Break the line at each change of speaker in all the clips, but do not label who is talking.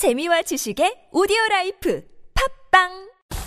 재미와 지식의 오디오 라이프 팟빵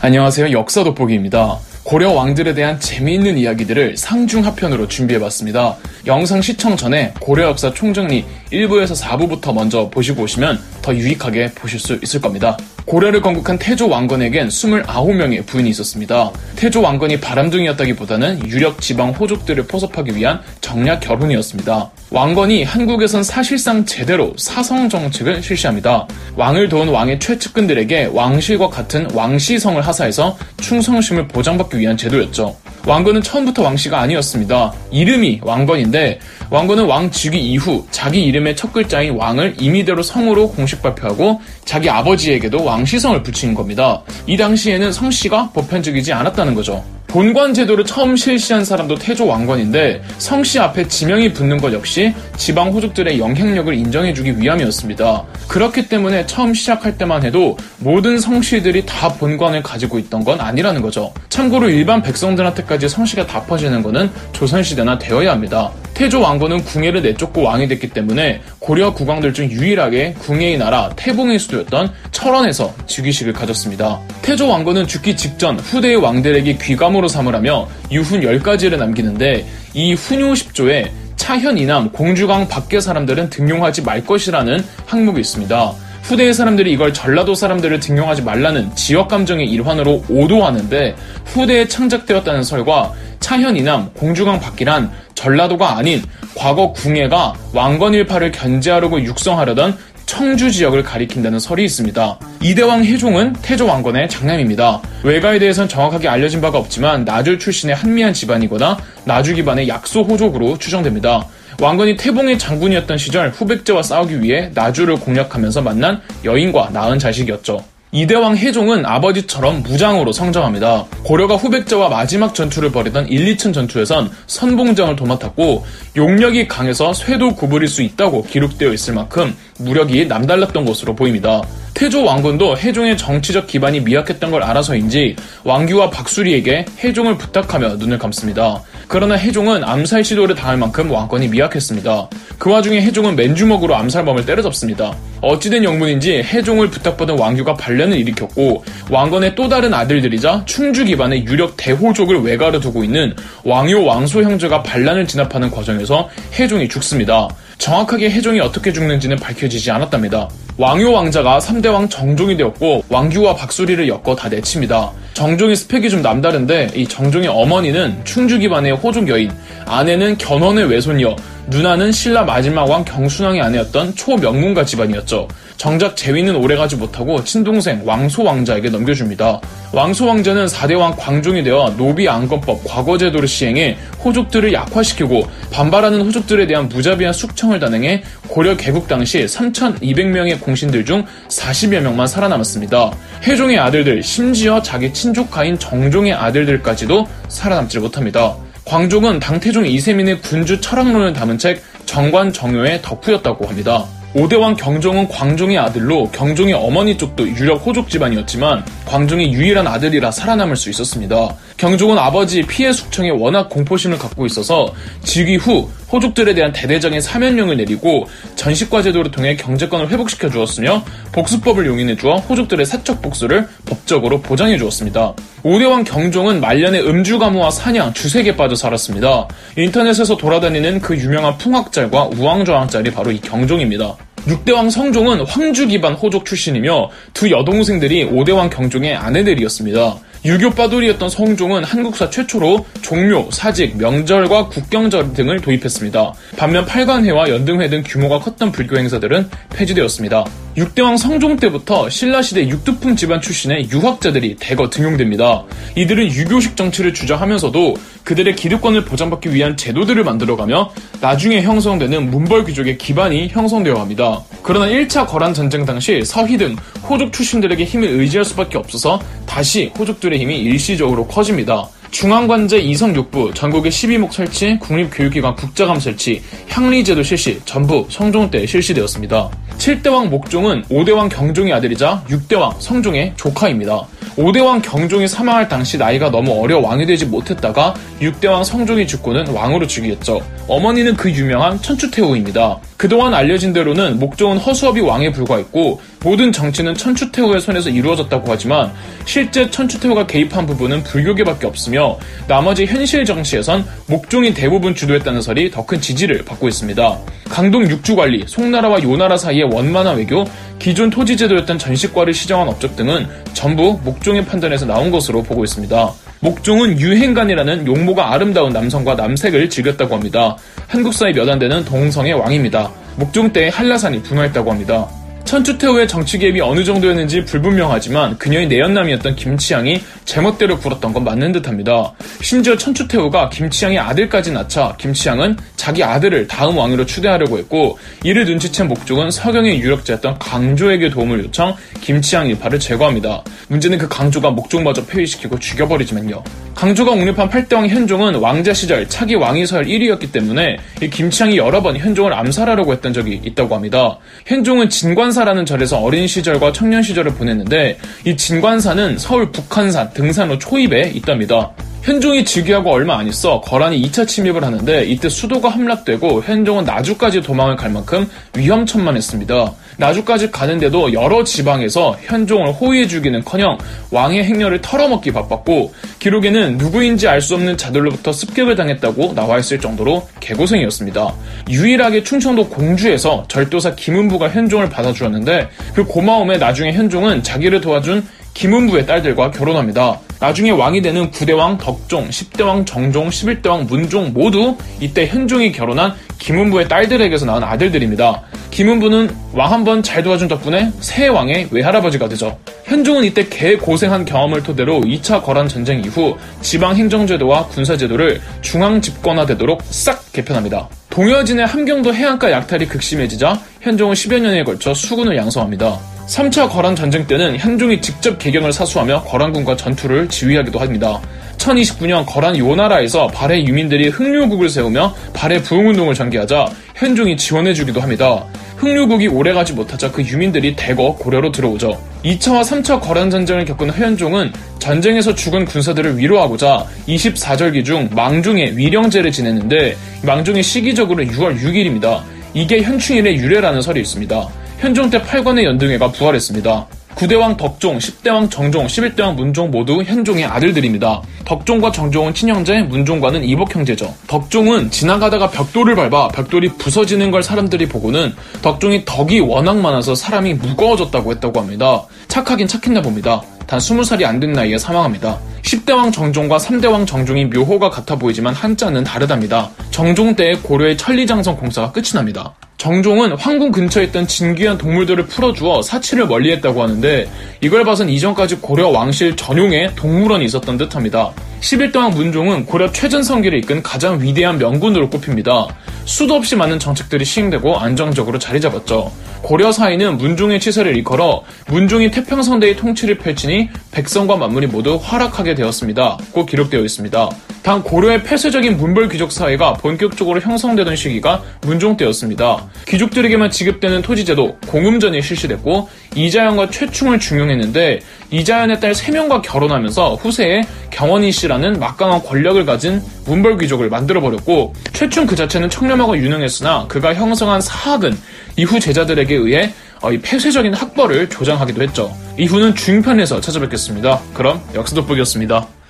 안녕하세요. 역사 돋보기입니다. 고려 왕들에 대한 재미있는 이야기들을 상중하편으로 준비해봤습니다. 영상 시청 전에 고려 역사 총정리 1부에서 4부부터 먼저 보시고 오시면 더 유익하게 보실 수 있을 겁니다. 고려를 건국한 태조 왕건에겐 29명의 부인이 있었습니다. 태조 왕건이 바람둥이였다기보다는 유력 지방 호족들을 포섭하기 위한 정략 결혼이었습니다. 왕건이 한국에선 사실상 제대로 사성 정책을 실시합니다. 왕을 도운 왕의 최측근들에게 왕실과 같은 왕시성을 하사해서 충성심을 보장받기 위한 제도였죠. 왕건은 처음부터 왕씨가 아니었습니다. 이름이 왕건인데 왕건은 왕 즉위 이후 자기 이름의 첫 글자인 왕을 임의대로 성으로 공식 발표하고 자기 아버지에게도 왕시성을 붙인 겁니다. 이 당시에는 성씨가 보편적이지 않았다는 거죠. 본관 제도를 처음 실시한 사람도 태조 왕건인데 성씨 앞에 지명이 붙는 것 역시 지방 호족들의 영향력을 인정해주기 위함이었습니다. 그렇기 때문에 처음 시작할 때만 해도 모든 성씨들이 다 본관을 가지고 있던 건 아니라는 거죠. 참고로 일반 백성들한테까지 성씨가 다 퍼지는 것은 조선시대나 되어야 합니다. 태조 왕건은 궁예를 내쫓고 왕이 됐기 때문에 고려 국왕들 중 유일하게 궁예의 나라 태봉의 수도였던 철원에서 즉위식을 가졌습니다. 태조 왕건은 죽기 직전 후대의 왕들에게 귀감으로 삼으라며 유훈 10가지를 남기는데 이 훈요 10조에 차현 이남 공주강 밖의 사람들은 등용하지 말 것이라는 항목이 있습니다. 후대의 사람들이 이걸 전라도 사람들을 등용하지 말라는 지역 감정의 일환으로 오도하는데 후대에 창작되었다는 설과 차현 이남 공주강 밖이란 전라도가 아닌 과거 궁예가 왕건일파를 견제하려고 육성하려던 청주 지역을 가리킨다는 설이 있습니다. 이대왕 해종은 태조 왕건의 장남입니다. 외가에 대해선 정확하게 알려진 바가 없지만 나주 출신의 한미한 집안이거나 나주 기반의 약소 호족으로 추정됩니다. 왕건이 태봉의 장군이었던 시절 후백제와 싸우기 위해 나주를 공략하면서 만난 여인과 낳은 자식이었죠. 이대왕 해종은 아버지처럼 무장으로 성장합니다. 고려가 후백제와 마지막 전투를 벌이던 1, 2층 전투에선 선봉장을 도맡았고 용력이 강해서 쇠도 구부릴 수 있다고 기록되어 있을 만큼 무력이 남달랐던 것으로 보입니다. 태조 왕건도 해종의 정치적 기반이 미약했던 걸 알아서인지 왕규와 박수리에게 해종을 부탁하며 눈을 감습니다. 그러나 해종은 암살 시도를 당할 만큼 왕건이 미약했습니다. 그 와중에 해종은 맨주먹으로 암살범을 때려잡습니다. 어찌된 영문인지 해종을 부탁받은 왕규가 반란을 일으켰고 왕건의 또 다른 아들들이자 충주 기반의 유력 대호족을 외가로 두고 있는 왕요 왕소 형제가 반란을 진압하는 과정에서 해종이 죽습니다. 정확하게 해종이 어떻게 죽는지는 밝혀지지 않았답니다. 왕요 왕자가 3대왕 정종이 되었고 왕규와 박수리를 엮어 다 내칩니다. 정종의 스펙이 좀 남다른데 이 정종의 어머니는 충주 기반의 호족 여인, 아내는 견훤의 외손녀, 누나는 신라 마지막 왕 경순왕의 아내였던 초명문가 집안이었죠. 정작 재위는 오래가지 못하고 친동생 왕소 왕자에게 넘겨줍니다. 왕소 왕자는 4대왕 광종이 되어 노비 안건법 과거 제도를 시행해 호족들을 약화시키고 반발하는 호족들에 대한 무자비한 숙청을 단행해 고려 개국 당시 3,200명의 공신들 중 40여 명만 살아남았습니다. 해종의 아들들, 심지어 자기 친족가인 정종의 아들들까지도 살아남지 못합니다. 광종은 당태종 이세민의 군주 철학론을 담은 책 정관 정효의 덕후였다고 합니다. 5대왕 경종은 광종의 아들로 경종의 어머니 쪽도 유력 호족 집안이었지만 광종이 유일한 아들이라 살아남을 수 있었습니다. 경종은 아버지 피해 숙청에 워낙 공포심을 갖고 있어서 즉위 후 호족들에 대한 대대적인 사면령을 내리고 전시과 제도를 통해 경제권을 회복시켜 주었으며 복수법을 용인해 주어 호족들의 사적 복수를 법적으로 보장해 주었습니다. 5대왕 경종은 말년에 음주 가무와 사냥, 주색에 빠져 살았습니다. 인터넷에서 돌아다니는 그 유명한 풍악짤과 우왕좌왕짤이 바로 이 경종입니다. 6대왕 성종은 황주 기반 호족 출신이며 두 여동생들이 5대왕 경종의 아내들이었습니다. 유교 빠돌이였던 성종은 한국사 최초로 종묘, 사직, 명절과 국경절 등을 도입했습니다. 반면 팔관회와 연등회 등 규모가 컸던 불교 행사들은 폐지되었습니다. 6대왕 성종 때부터 신라시대 육두풍 집안 출신의 유학자들이 대거 등용됩니다. 이들은 유교식 정치를 주장하면서도 그들의 기득권을 보장받기 위한 제도들을 만들어가며 나중에 형성되는 문벌 귀족의 기반이 형성되어 갑니다. 그러나 1차 거란 전쟁 당시 서희 등 호족 출신들에게 힘을 의지할 수밖에 없어서 다시 호족들의 힘이 일시적으로 커집니다. 중앙관제 이성육부, 전국의 12목 설치, 국립교육기관 국자감 설치, 향리제도 실시, 전부 성종 때 실시되었습니다. 7대왕 목종은 5대왕 경종의 아들이자 6대왕 성종의 조카입니다. 5대왕 경종이 사망할 당시 나이가 너무 어려 왕이 되지 못했다가 6대왕 성종이 죽고는 왕으로 즉위했죠. 어머니는 그 유명한 천추태후입니다. 그동안 알려진 대로는 목종은 허수아비 왕에 불과했고 모든 정치는 천추태후의 손에서 이루어졌다고 하지만 실제 천추태후가 개입한 부분은 불교계밖에 없으며 나머지 현실 정치에선 목종이 대부분 주도했다는 설이 더 큰 지지를 받고 있습니다. 강동 육주관리, 송나라와 요나라 사이의 원만한 외교, 기존 토지제도였던 전식과를 시정한 업적 등은 전부 목종의 판단에서 나온 것으로 보고 있습니다. 목종은 유행간이라는 용모가 아름다운 남성과 남색을 즐겼다고 합니다. 한국사에 몇안 되는 동성의 왕입니다. 목종 때에 한라산이 분화했다고 합니다. 천추태후의 정치 개입이 어느 정도였는지 불분명하지만 그녀의 내연남이었던 김치향이 제멋대로 굴었던 건 맞는 듯합니다. 심지어 천추태후가 김치향의 아들까지 낳자 김치향은 자기 아들을 다음 왕으로 추대하려고 했고 이를 눈치챈 목종은 서경의 유력자였던 강조에게 도움을 요청 김치향 일파를 제거합니다. 문제는 그 강조가 목종마저 폐위시키고 죽여버리지만요. 강조가 옹립한 8대왕 현종은 왕자 시절 차기 왕위 서열 1위였기 때문에 김치향이 여러 번 현종을 암살하려고 했던 적이 있다고 합니다. 현종은 진관 사라는 절에서 어린 시절과 청년 시절을 보냈는데 이 진관사는 서울 북한산 등산로 초입에 있답니다. 현종이 즉위하고 얼마 안 있어 거란이 2차 침입을 하는데 이때 수도가 함락되고 현종은 나주까지 도망을 갈 만큼 위험천만했습니다. 나주까지 가는데도 여러 지방에서 현종을 호위해 주기는커녕 왕의 행렬을 털어먹기 바빴고 기록에는 누구인지 알 수 없는 자들로부터 습격을 당했다고 나와 있을 정도로 개고생이었습니다. 유일하게 충청도 공주에서 절도사 김은부가 현종을 받아주었는데 그 고마움에 나중에 현종은 자기를 도와준 김은부의 딸들과 결혼합니다. 나중에 왕이 되는 9대왕 덕종, 10대왕 정종, 11대왕 문종 모두 이때 현종이 결혼한 김은부의 딸들에게서 낳은 아들들입니다. 김은부는 왕 한 번 잘 도와준 덕분에 새 왕의 외할아버지가 되죠. 현종은 이때 개 고생한 경험을 토대로 2차 거란 전쟁 이후 지방 행정제도와 군사제도를 중앙 집권화되도록 싹 개편합니다. 동여진의 함경도 해안가 약탈이 극심해지자 현종은 10여 년에 걸쳐 수군을 양성합니다. 3차 거란 전쟁 때는 현종이 직접 개경을 사수하며 거란군과 전투를 지휘하기도 합니다. 1029년 거란 요나라에서 발해 유민들이 흑류국을 세우며 발해 부흥운동을 전개하자 현종이 지원해주기도 합니다. 흑류국이 오래가지 못하자 그 유민들이 대거 고려로 들어오죠. 2차와 3차 거란 전쟁을 겪은 허현종은 전쟁에서 죽은 군사들을 위로하고자 24절기 중 망중의 위령제를 지냈는데 망중이 시기적으로 6월 6일입니다. 이게 현충일의 유래라는 설이 있습니다. 현종 때 8관의 연등회가 부활했습니다. 9대왕 덕종, 10대왕 정종, 11대왕 문종 모두 현종의 아들들입니다. 덕종과 정종은 친형제, 문종과는 이복 형제죠. 덕종은 지나가다가 벽돌을 밟아 벽돌이 부서지는 걸 사람들이 보고는 덕종이 덕이 워낙 많아서 사람이 무거워졌다고 했다고 합니다. 착하긴 착했나 봅니다. 단 20살이 안 된 나이에 사망합니다. 10대 왕 정종과 3대 왕 정종이 묘호가 같아 보이지만 한자는 다르답니다. 정종 때 고려의 천리장성 공사가 끝이 납니다. 정종은 황궁 근처에 있던 진귀한 동물들을 풀어주어 사치를 멀리했다고 하는데 이걸 봐선 이전까지 고려 왕실 전용의 동물원이 있었던 듯합니다. 11대왕 문종은 고려 최전성기를 이끈 가장 위대한 명군으로 꼽힙니다. 수도 없이 많은 정책들이 시행되고 안정적으로 자리 잡았죠. 고려 사이는 문종의 치세를 이끌어 문종이 태평성대의 통치를 펼치니 백성과 만물이 모두 활락하게 되었습니다. 고 기록되어 있습니다. 단 고려의 폐쇄적인 문벌 귀족 사회가 본격적으로 형성되던 시기가 문종 때였습니다. 귀족들에게만 지급되는 토지제도 공음전이 실시됐고 이자연과 최충을 중용했는데 이자연의 딸 3명과 결혼하면서 후세에 경원이 씨라는 막강한 권력을 가진 문벌 귀족을 만들어버렸고 최충 그 자체는 청렴하고 유능했으나 그가 형성한 사학은 이후 제자들에게 의해 어, 이 폐쇄적인 학벌을 조장하기도 했죠. 이후는 중편에서 찾아뵙겠습니다. 그럼 역사 돋보기였습니다.